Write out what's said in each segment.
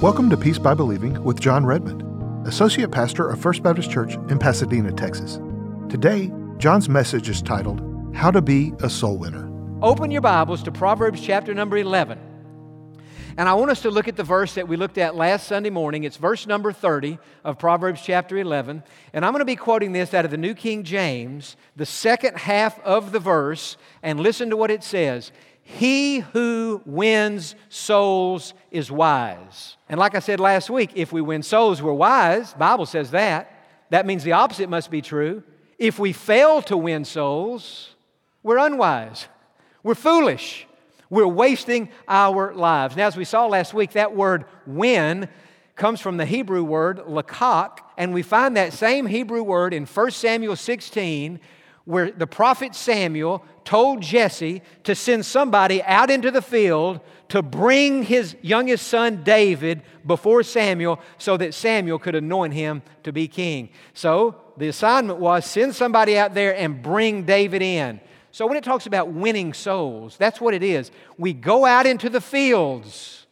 Welcome to Peace by Believing with Jon Redmond, Associate Pastor of First Baptist Church in Pasadena, Texas. Today, Jon's message is titled, How to Be a Soul Winner. Open your Bibles to Proverbs chapter number 11. And I want us to look at the verse that we looked at last Sunday morning. It's verse number 30 of Proverbs chapter 11. And I'm going to be quoting this out of the New King James, the second half of the verse, and listen to what it says. He who wins souls is wise. And like I said last week, if we win souls, we're wise. Bible says that. That means the opposite must be true. If we fail to win souls, we're unwise. We're foolish. We're wasting our lives. Now, as we saw last week, that word when comes from the Hebrew word lakak, and we find that same Hebrew word in 1 Samuel 16 where the prophet Samuel told Jesse to send somebody out into the field to bring his youngest son David before Samuel so that Samuel could anoint him to be king. So the assignment was send somebody out there and bring David in. So when it talks about winning souls, that's what it is. We go out into the fields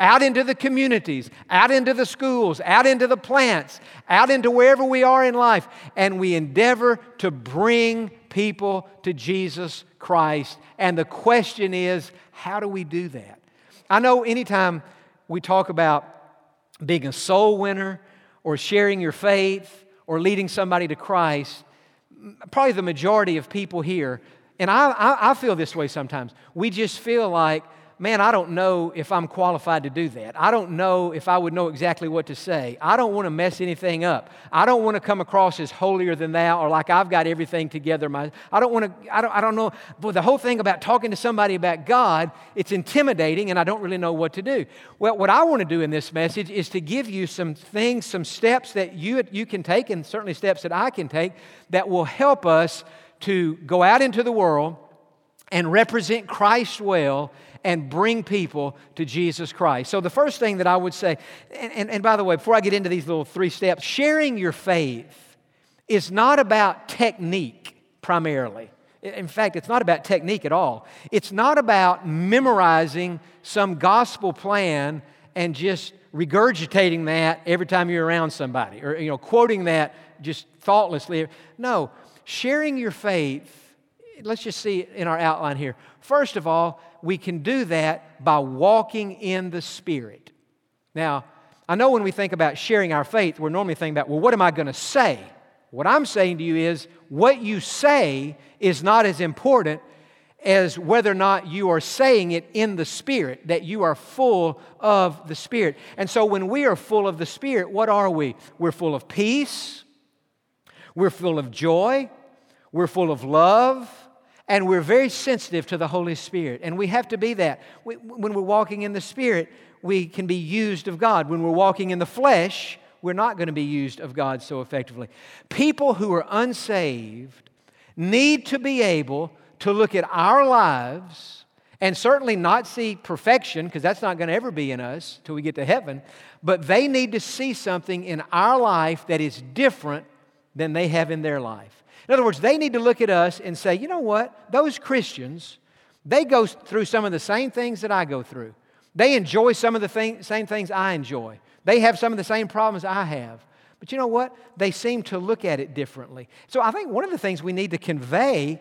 out into the communities, out into the schools, out into the plants, out into wherever we are in life, and we endeavor to bring people to Jesus Christ. And the question is, how do we do that? I know anytime we talk about being a soul winner or sharing your faith or leading somebody to Christ, probably the majority of people here, and I, I, I feel this way sometimes, we just feel like, man, I don't know if I'm qualified to do that. I don't know if I would know exactly what to say. I don't want to mess anything up. I don't want to come across as holier than thou or like I've got everything together. My, I don't want to, I don't, I don't know. But the whole thing about talking to somebody about God, it's intimidating and I don't really know what to do. Well, what I want to do in this message is to give you some things, some steps that you, you can take, and certainly steps that I can take that will help us to go out into the world and represent Christ well and bring people to Jesus Christ. So, the first thing that I would say, and, and, and, by the way, before I get into these little three steps, sharing your faith is not about technique primarily. In fact, it's not about technique at all. It's not about memorizing some gospel plan and just regurgitating that every time you're around somebody or you know quoting that just thoughtlessly. No, sharing your faith let's just see in our outline here. First of all, we can do that by walking in the Spirit. Now, I know when we think about sharing our faith, we're normally thinking about, well, what am I going to say? What I'm saying to you is, what you say is not as important as whether or not you are saying it in the Spirit, that you are full of the Spirit. And so when we are full of the Spirit, what are we? We're full of peace, we're full of joy, we're full of love, and we're very sensitive to the Holy Spirit. And we have to be that. We, when we're walking in the Spirit, we can be used of God. When we're walking in the flesh, we're not going to be used of God so effectively. People who are unsaved need to be able to look at our lives and certainly not see perfection, because that's not going to ever be in us till we get to heaven, but they need to see something in our life that is different than they have in their life. In other words, they need to look at us and say, you know what? Those Christians, they go through some of the same things that I go through. They enjoy some of the thing, same things I enjoy. They have some of the same problems I have. But you know what? They seem to look at it differently. So I think one of the things we need to convey,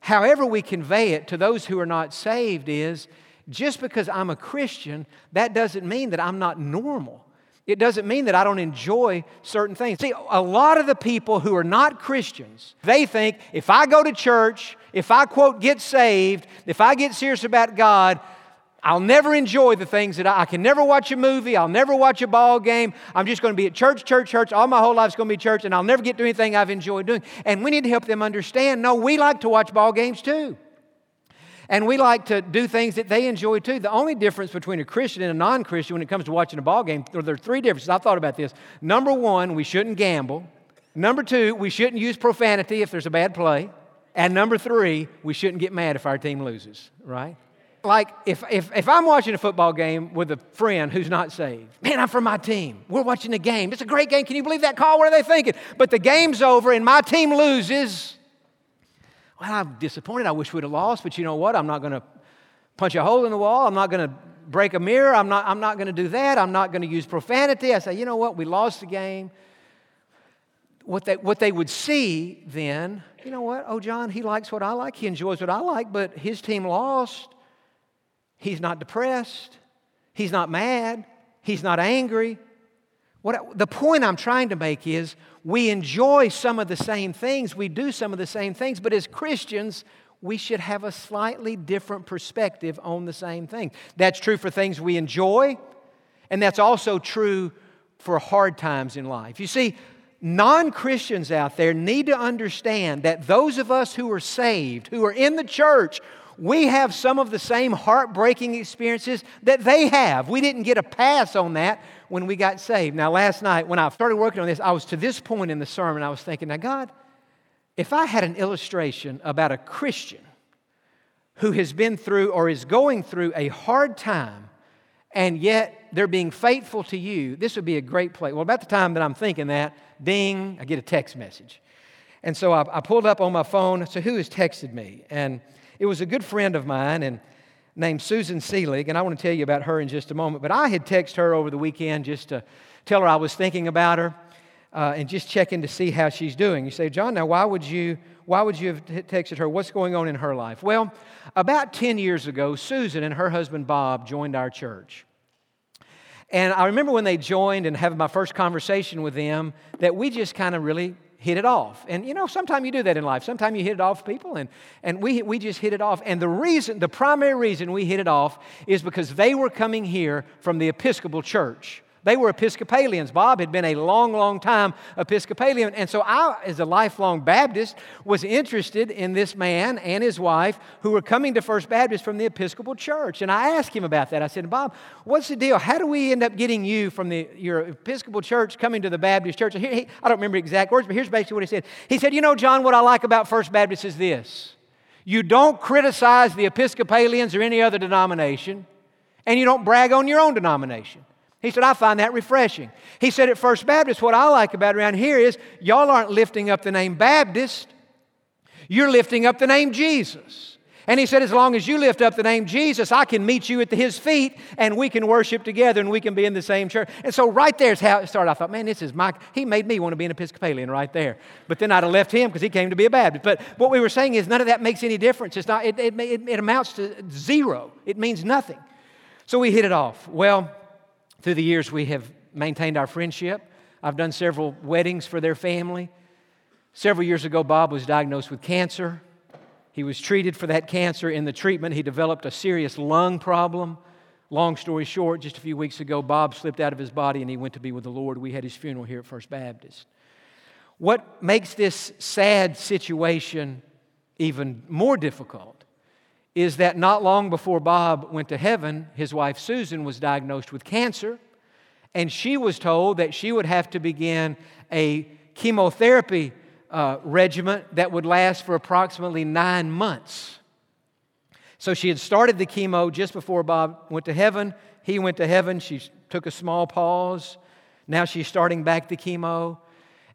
however we convey it to those who are not saved, is just because I'm a Christian, that doesn't mean that I'm not normal. It doesn't mean that I don't enjoy certain things. See, a lot of the people who are not Christians, they think if I go to church, if I quote get saved, if I get serious about God, I'll never enjoy the things that I, I, can never watch a movie. I'll never watch a ball game. I'm just going to be at church, church, church. All my whole life's going to be church, and I'll never get to anything I've enjoyed doing. And we need to help them understand no, we like to watch ball games too. And we like to do things that they enjoy too. The only difference between a Christian and a non Christian when it comes to watching a ball game, there are three differences. I've thought about this. Number one, we shouldn't gamble. Number two, we shouldn't use profanity if there's a bad play. And number three, we shouldn't get mad if our team loses, right? Like if, if, if I'm watching a football game with a friend who's not saved, man, I'm from my team. We're watching the game. It's a great game. Can you believe that call? What are they thinking? But the game's over and my team loses. Well, I'm disappointed. I wish we'd have lost, but you know what? I'm not going to punch a hole in the wall. I'm not going to break a mirror. I'm not, I'm not going to do that. I'm not going to use profanity. I say, you know what? We lost the game. What they, what they would see then, you know what? Oh, Jon, he likes what I like. He enjoys what I like, but his team lost. He's not depressed. He's not mad. He's not angry. What, the point I'm trying to make is we enjoy some of the same things, we do some of the same things, but as Christians, we should have a slightly different perspective on the same thing. That's true for things we enjoy, and that's also true for hard times in life. You see, non Christians out there need to understand that those of us who are saved, who are in the church, we have some of the same heartbreaking experiences that they have. We didn't get a pass on that when we got saved. Now, last night, when I started working on this, I was to this point in the sermon, I was thinking, now, God, if I had an illustration about a Christian who has been through or is going through a hard time, and yet they're being faithful to you, this would be a great place. Well, about the time that I'm thinking that, ding, I get a text message. And so I, I pulled up on my phone. So, who has texted me? And it was a good friend of mine and named Susan Seelig, and I want to tell you about her in just a moment. But I had texted her over the weekend just to tell her I was thinking about her uh, and just checking to see how she's doing. You say, Jon, now why would you why would you have texted her? What's going on in her life? Well, about 10 years ago, Susan and her husband Bob joined our church. And I remember when they joined and having my first conversation with them that we just kind of really hit it off. And you know, sometimes you do that in life. Sometimes you hit it off people, and, and we, we just hit it off. And the reason, the primary reason we hit it off is because they were coming here from the Episcopal Church. They were Episcopalians. Bob had been a long, long time Episcopalian. And so I, as a lifelong Baptist, was interested in this man and his wife who were coming to First Baptist from the Episcopal Church. And I asked him about that. I said, Bob, what's the deal? How do we end up getting you from the, your Episcopal church coming to the Baptist church? Here, he, I don't remember exact words, but here's basically what he said. He said, You know, Jon, what I like about First Baptist is this. You don't criticize the Episcopalians or any other denomination, and you don't brag on your own denomination. He said, I find that refreshing. He said, at First Baptist, what I like about around here is y'all aren't lifting up the name Baptist, you're lifting up the name Jesus. And he said, as long as you lift up the name Jesus, I can meet you at his feet and we can worship together and we can be in the same church. And so right there's how it started. I thought, man, this is my, he made me want to be an Episcopalian right there. But then I'd have left him because he came to be a Baptist. But what we were saying is none of that makes any difference. It's not, it, it, it, it amounts to zero. It means nothing. So we hit it off. Well, through the years, we have maintained our friendship. I've done several weddings for their family. Several years ago, Bob was diagnosed with cancer. He was treated for that cancer. In the treatment, he developed a serious lung problem. Long story short, just a few weeks ago, Bob slipped out of his body and he went to be with the Lord. We had his funeral here at First Baptist. What makes this sad situation even more difficult is that not long before Bob went to heaven, his wife Susan was diagnosed with cancer, and she was told that she would have to begin a chemotherapy uh, regimen that would last for approximately nine months. So she had started the chemo just before Bob went to heaven. He went to heaven. She took a small pause. Now she's starting back the chemo.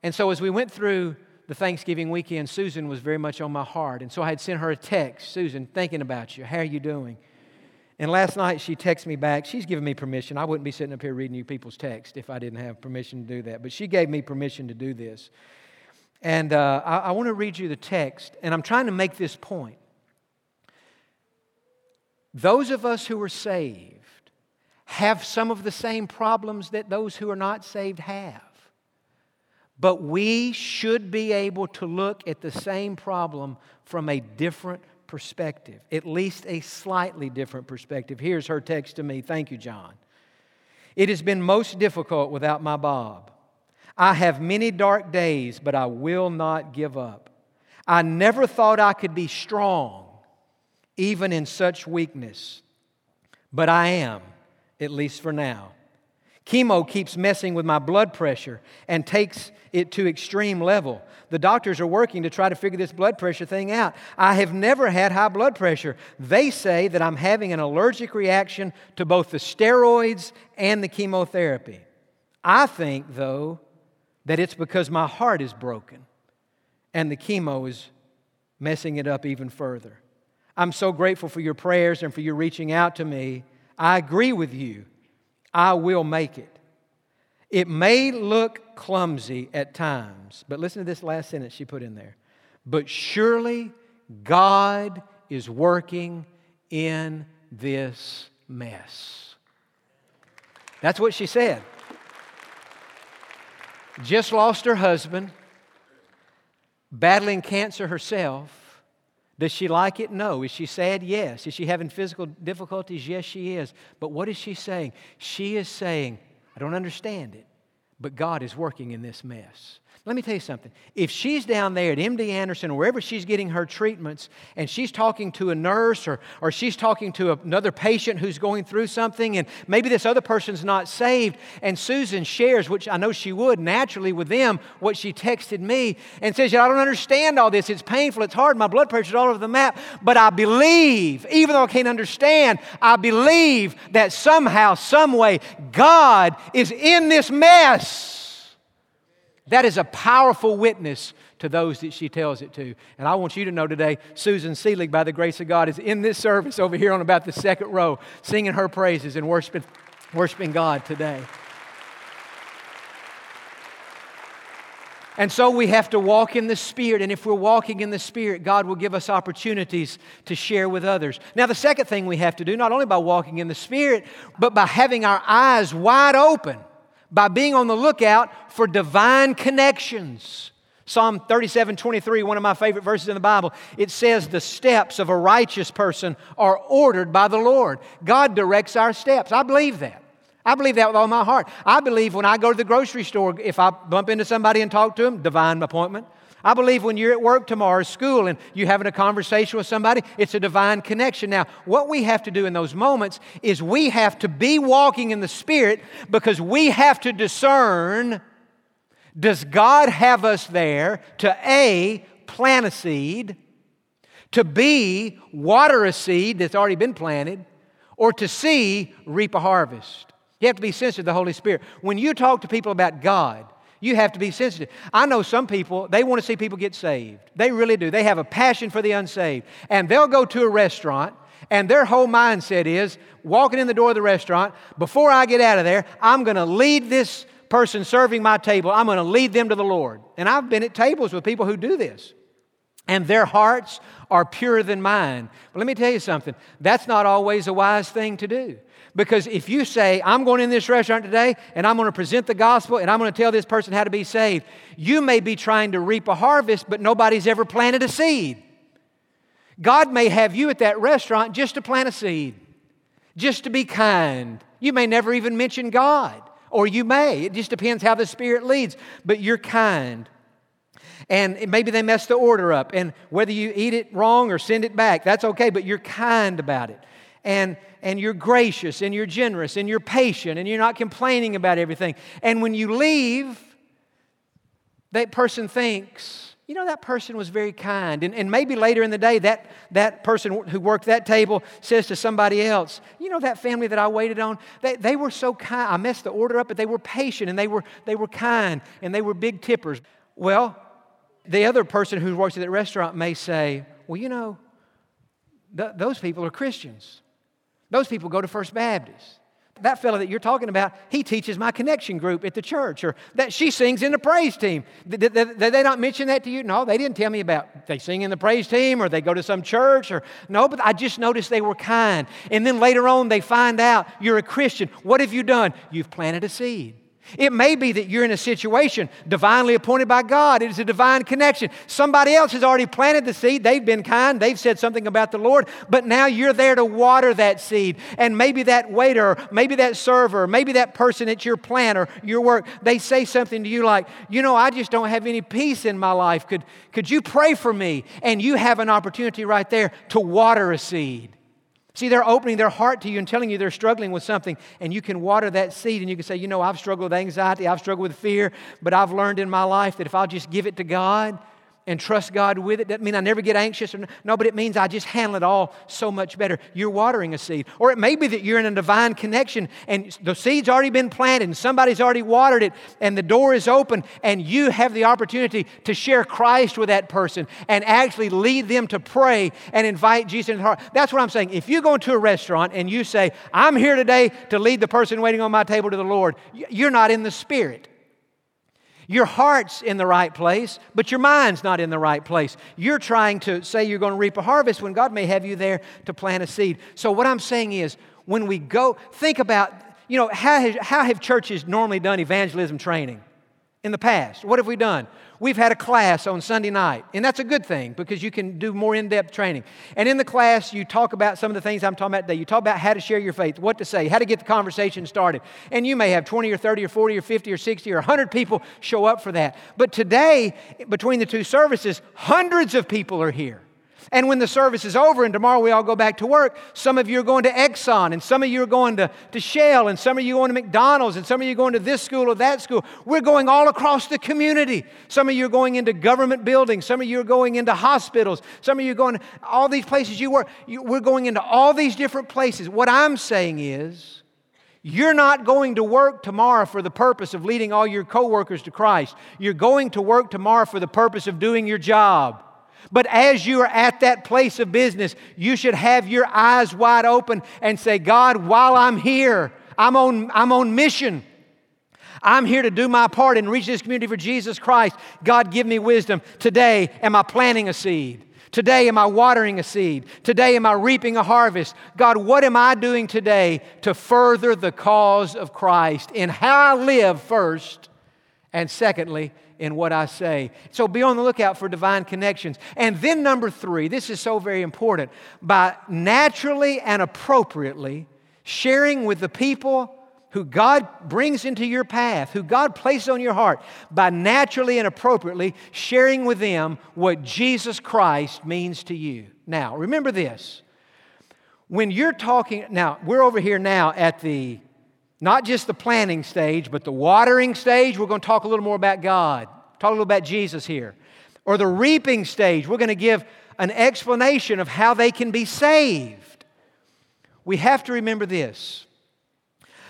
And so as we went through the Thanksgiving weekend, Susan was very much on my heart. And so I had sent her a text Susan, thinking about you. How are you doing? And last night she texted me back. She's given me permission. I wouldn't be sitting up here reading you people's text if I didn't have permission to do that. But she gave me permission to do this. And uh, I, I want to read you the text, and I'm trying to make this point. Those of us who are saved have some of the same problems that those who are not saved have. But we should be able to look at the same problem from a different perspective, at least a slightly different perspective. Here's her text to me. Thank you, John. It has been most difficult without my Bob. I have many dark days, but I will not give up. I never thought I could be strong, even in such weakness. But I am, at least for now. Chemo keeps messing with my blood pressure and takes it to extreme level. The doctors are working to try to figure this blood pressure thing out. I have never had high blood pressure. They say that I'm having an allergic reaction to both the steroids and the chemotherapy. I think, though, that it's because my heart is broken and the chemo is messing it up even further. I'm so grateful for your prayers and for your reaching out to me. I agree with you. I will make it. It may look clumsy at times, but listen to this last sentence she put in there. But surely God is working in this mess. That's what she said. Just lost her husband, battling cancer herself does she like it? No. Is she sad? Yes. Is she having physical difficulties? Yes, she is. But what is she saying? She is saying, I don't understand it, but God is working in this mess. Let me tell you something. If she's down there at MD Anderson or wherever she's getting her treatments and she's talking to a nurse or, or she's talking to another patient who's going through something and maybe this other person's not saved and Susan shares, which I know she would naturally with them, what she texted me and says, yeah, I don't understand all this. It's painful. It's hard. My blood pressure's all over the map. But I believe, even though I can't understand, I believe that somehow, some way, God is in this mess. That is a powerful witness to those that she tells it to. And I want you to know today, Susan Seelig, by the grace of God, is in this service over here on about the second row, singing her praises and worshiping, worshiping God today. And so we have to walk in the Spirit. And if we're walking in the Spirit, God will give us opportunities to share with others. Now, the second thing we have to do, not only by walking in the Spirit, but by having our eyes wide open by being on the lookout for divine connections. Psalm 37 23, one of my favorite verses in the Bible, it says, The steps of a righteous person are ordered by the Lord. God directs our steps. I believe that. I believe that with all my heart. I believe when I go to the grocery store, if I bump into somebody and talk to them, divine appointment. I believe when you're at work tomorrow, school, and you're having a conversation with somebody, it's a divine connection. Now, what we have to do in those moments is we have to be walking in the Spirit because we have to discern does God have us there to A, plant a seed, to B, water a seed that's already been planted, or to C, reap a harvest? You have to be sensitive to the Holy Spirit. When you talk to people about God, you have to be sensitive. I know some people, they want to see people get saved. They really do. They have a passion for the unsaved. And they'll go to a restaurant, and their whole mindset is walking in the door of the restaurant, before I get out of there, I'm going to lead this person serving my table, I'm going to lead them to the Lord. And I've been at tables with people who do this. And their hearts are purer than mine. But let me tell you something that's not always a wise thing to do. Because if you say, I'm going in this restaurant today and I'm going to present the gospel and I'm going to tell this person how to be saved, you may be trying to reap a harvest, but nobody's ever planted a seed. God may have you at that restaurant just to plant a seed, just to be kind. You may never even mention God, or you may. It just depends how the Spirit leads, but you're kind. And maybe they mess the order up, and whether you eat it wrong or send it back, that's okay, but you're kind about it. And and you're gracious and you're generous and you're patient and you're not complaining about everything. And when you leave, that person thinks, you know, that person was very kind. And, and maybe later in the day, that, that person who worked that table says to somebody else, you know, that family that I waited on, they, they were so kind. I messed the order up, but they were patient and they were, they were kind and they were big tippers. Well, the other person who works at that restaurant may say, well, you know, th- those people are Christians. Those people go to First Baptist. That fellow that you're talking about, he teaches my connection group at the church, or that she sings in the praise team. Did, did, did, they not mention that to you? No, they didn't tell me about they sing in the praise team or they go to some church or no, but I just noticed they were kind. And then later on they find out you're a Christian. What have you done? You've planted a seed. It may be that you're in a situation divinely appointed by God. It is a divine connection. Somebody else has already planted the seed. They've been kind. They've said something about the Lord. But now you're there to water that seed. And maybe that waiter, maybe that server, maybe that person at your plant or your work, they say something to you like, you know, I just don't have any peace in my life. Could, could you pray for me? And you have an opportunity right there to water a seed. See, they're opening their heart to you and telling you they're struggling with something, and you can water that seed and you can say, You know, I've struggled with anxiety, I've struggled with fear, but I've learned in my life that if I'll just give it to God, and trust God with it. Doesn't mean I never get anxious. Or no, but it means I just handle it all so much better. You're watering a seed. Or it may be that you're in a divine connection and the seed's already been planted and somebody's already watered it and the door is open and you have the opportunity to share Christ with that person and actually lead them to pray and invite Jesus in the heart. That's what I'm saying. If you go into a restaurant and you say, I'm here today to lead the person waiting on my table to the Lord, you're not in the spirit. Your heart's in the right place, but your mind's not in the right place. You're trying to say you're going to reap a harvest when God may have you there to plant a seed. So, what I'm saying is, when we go, think about, you know, how, has, how have churches normally done evangelism training in the past? What have we done? We've had a class on Sunday night, and that's a good thing because you can do more in depth training. And in the class, you talk about some of the things I'm talking about today. You talk about how to share your faith, what to say, how to get the conversation started. And you may have 20 or 30 or 40 or 50 or 60 or 100 people show up for that. But today, between the two services, hundreds of people are here. And when the service is over and tomorrow we all go back to work, some of you are going to Exxon, and some of you are going to, to Shell, and some of you are going to McDonald's, and some of you are going to this school or that school. We're going all across the community. Some of you are going into government buildings, some of you are going into hospitals, some of you are going to all these places you work. We're going into all these different places. What I'm saying is, you're not going to work tomorrow for the purpose of leading all your coworkers to Christ. You're going to work tomorrow for the purpose of doing your job. But as you are at that place of business, you should have your eyes wide open and say, God, while I'm here, I'm on, I'm on mission. I'm here to do my part and reach this community for Jesus Christ. God, give me wisdom. Today, am I planting a seed? Today, am I watering a seed? Today, am I reaping a harvest? God, what am I doing today to further the cause of Christ in how I live first, and secondly, in what I say. So be on the lookout for divine connections. And then, number three, this is so very important by naturally and appropriately sharing with the people who God brings into your path, who God places on your heart, by naturally and appropriately sharing with them what Jesus Christ means to you. Now, remember this. When you're talking, now, we're over here now at the not just the planting stage, but the watering stage. We're going to talk a little more about God, talk a little about Jesus here. Or the reaping stage, we're going to give an explanation of how they can be saved. We have to remember this.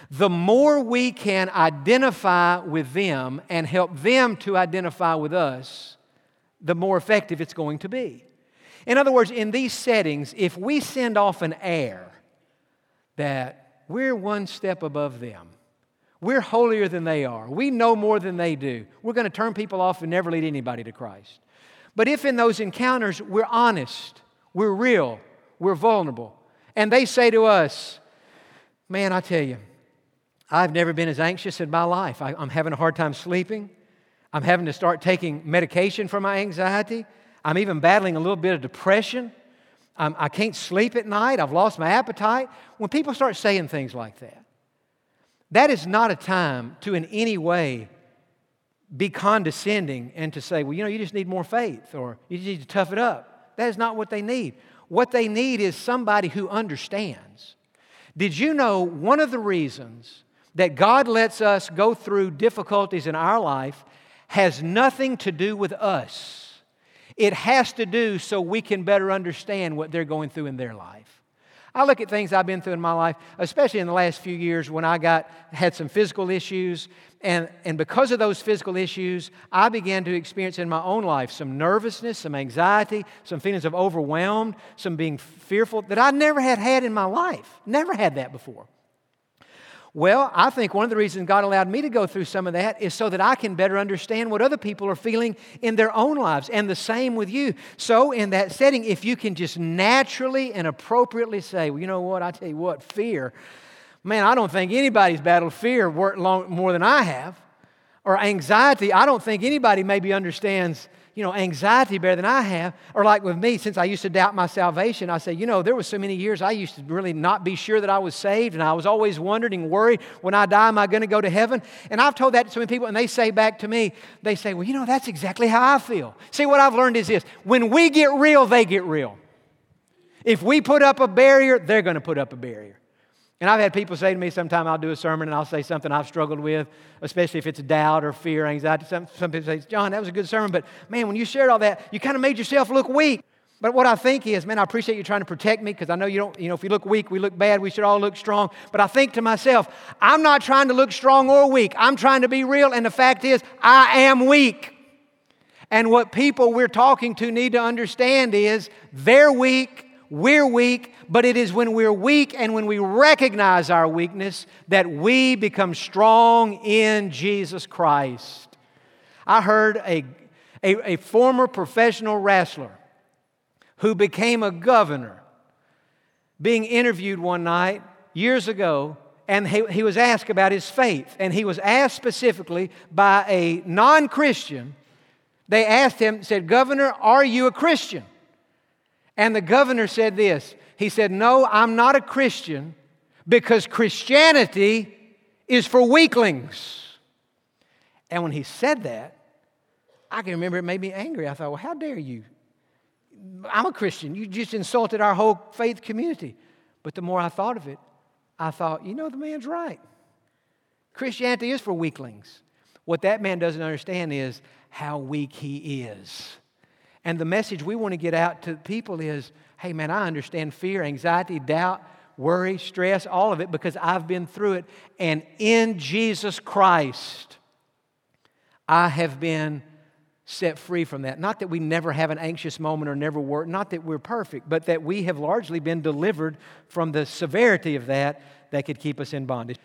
The more we can identify with them and help them to identify with us, the more effective it's going to be. In other words, in these settings, if we send off an air that we're one step above them. We're holier than they are. We know more than they do. We're going to turn people off and never lead anybody to Christ. But if in those encounters we're honest, we're real, we're vulnerable, and they say to us, Man, I tell you, I've never been as anxious in my life. I, am having a hard time sleeping. I'm having to start taking medication for my anxiety. I'm even battling a little bit of depression. I'm, I can not sleep at night. I've lost my appetite. When people start saying things like that, that is not a time to in any way be condescending and to say, well, you know, you just need more faith or you just need to tough it up. That is not what they need. What they need is somebody who understands. Did you know one of the reasons that God lets us go through difficulties in our life has nothing to do with us? It has to do so we can better understand what they're going through in their life. I look at things I've been through in my life, especially in the last few years when I got had some physical issues, and, and because of those physical issues, I began to experience in my own life some nervousness, some anxiety, some feelings of overwhelmed, some being fearful that I never had had in my life. Never had that before. Well, I think one of the reasons God allowed me to go through some of that is so that I can better understand what other people are feeling in their own lives, and the same with you. So, in that setting, if you can just naturally and appropriately say, well, you know what, I tell you what, fear, man, I don't think anybody's battled fear more than I have. Or anxiety, I don't think anybody maybe understands you know, anxiety better than I have. Or like with me, since I used to doubt my salvation, I say, you know, there was so many years I used to really not be sure that I was saved, and I was always wondering, worried, when I die, am I going to go to heaven? And I've told that to so many people, and they say back to me, they say, well, you know, that's exactly how I feel. See, what I've learned is this when we get real, they get real. If we put up a barrier, they're going to put up a barrier. And I've had people say to me, sometime I'll do a sermon and I'll say something I've struggled with, especially if it's doubt or fear, anxiety. Some, some people say, Jon, that was a good sermon, but man, when you shared all that, you kind of made yourself look weak. But what I think is, man, I appreciate you trying to protect me because I know you don't, you know, if you look weak, we look bad, we should all look strong. But I think to myself, I'm not trying to look strong or weak. I'm trying to be real, and the fact is, I am weak. And what people we're talking to need to understand is they're weak, we're weak, but it is when we're weak and when we recognize our weakness that we become strong in Jesus Christ. I heard a, a, a former professional wrestler who became a governor being interviewed one night years ago and he, he, was asked about his faith. And he was asked specifically by a non Christian. They asked him, said, Governor, are you a Christian? And the governor said this He said, No, I'm not a Christian because Christianity is for weaklings. And when he said that, I can remember it made me angry. I thought, Well, how dare you? I'm a Christian. You just insulted our whole faith community. But the more I thought of it, I thought, you know, the man's right. Christianity is for weaklings. What that man doesn't understand is how weak he is. And the message we want to get out to people is hey, man, I understand fear, anxiety, doubt, worry, stress, all of it because I've been through it. And in Jesus Christ, I have been set free from that. Not that we never have an anxious moment or never work, not that we're perfect, but that we have largely been delivered from the severity of that that could keep us in bondage.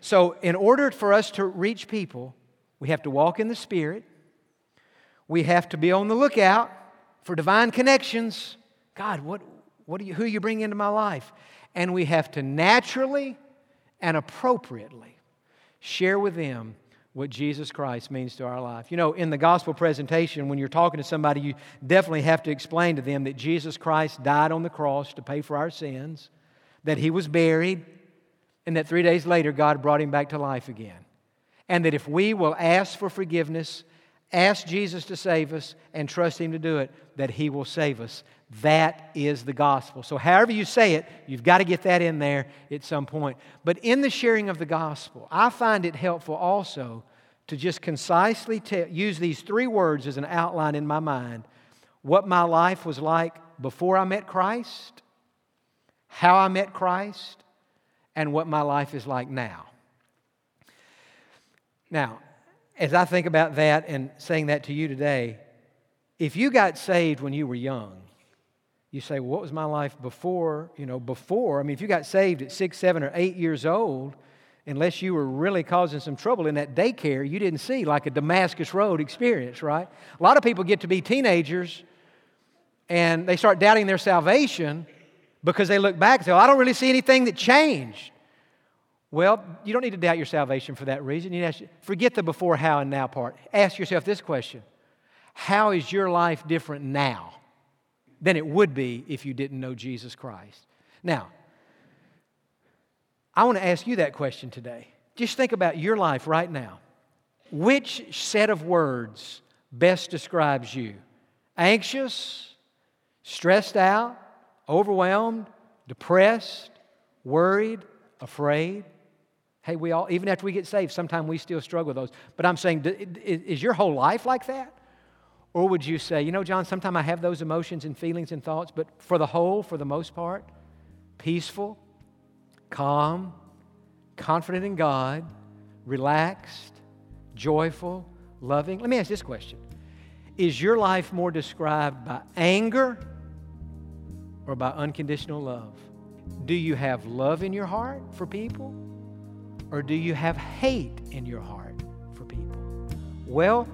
So, in order for us to reach people, we have to walk in the Spirit. We have to be on the lookout for divine connections. God, what, what you, who you bring into my life? And we have to naturally and appropriately share with them what Jesus Christ means to our life. You know, in the gospel presentation, when you're talking to somebody, you definitely have to explain to them that Jesus Christ died on the cross to pay for our sins, that he was buried, and that three days later, God brought him back to life again. And that if we will ask for forgiveness ask Jesus to save us and trust Him to do it, that He will save us. That is the gospel. So, however you say it, you've got to get that in there at some point. But in the sharing of the gospel, I find it helpful also to just concisely use these three words as an outline in my mind what my life was like before I met Christ, how I met Christ, and what my life is like now. Now, as I think about that and saying that to you today, if you got saved when you were young, you say, well, what was my life before? You know, before. I mean, if you got saved at six, seven, or eight years old, unless you were really causing some trouble in that daycare, you didn't see like a Damascus Road experience, right? A lot of people get to be teenagers and they start doubting their salvation because they look back and say, well, I don't really see anything that changed. Well, you don't need to doubt your salvation for that reason. You forget the before, how, and now part. Ask yourself this question How is your life different now than it would be if you didn't know Jesus Christ? Now, I want to ask you that question today. Just think about your life right now. Which set of words best describes you? Anxious, stressed out, overwhelmed, depressed, worried, afraid? Hey, we all, even after we get saved, sometimes we still struggle with those. But I'm saying, is your whole life like that? Or would you say, you know, Jon, sometimes I have those emotions and feelings and thoughts, but for the whole, for the most part, peaceful, calm, confident in God, relaxed, joyful, loving? Let me ask this question Is your life more described by anger or by unconditional love? Do you have love in your heart for people? Or do you have hate in your heart for people? Well,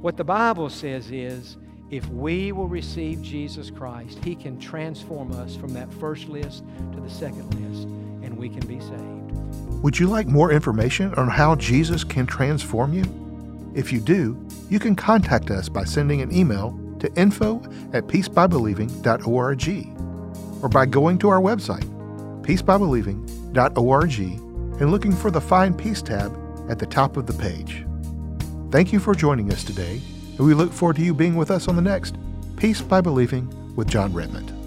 what the Bible says is if we will receive Jesus Christ, He can transform us from that first list to the second list, and we can be saved. Would you like more information on how Jesus can transform you? If you do, you can contact us by sending an email to info at peacebybelieving.org or by going to our website, peacebybelieving.org and looking for the Find Peace tab at the top of the page. Thank you for joining us today, and we look forward to you being with us on the next Peace by Believing with Jon Redmond.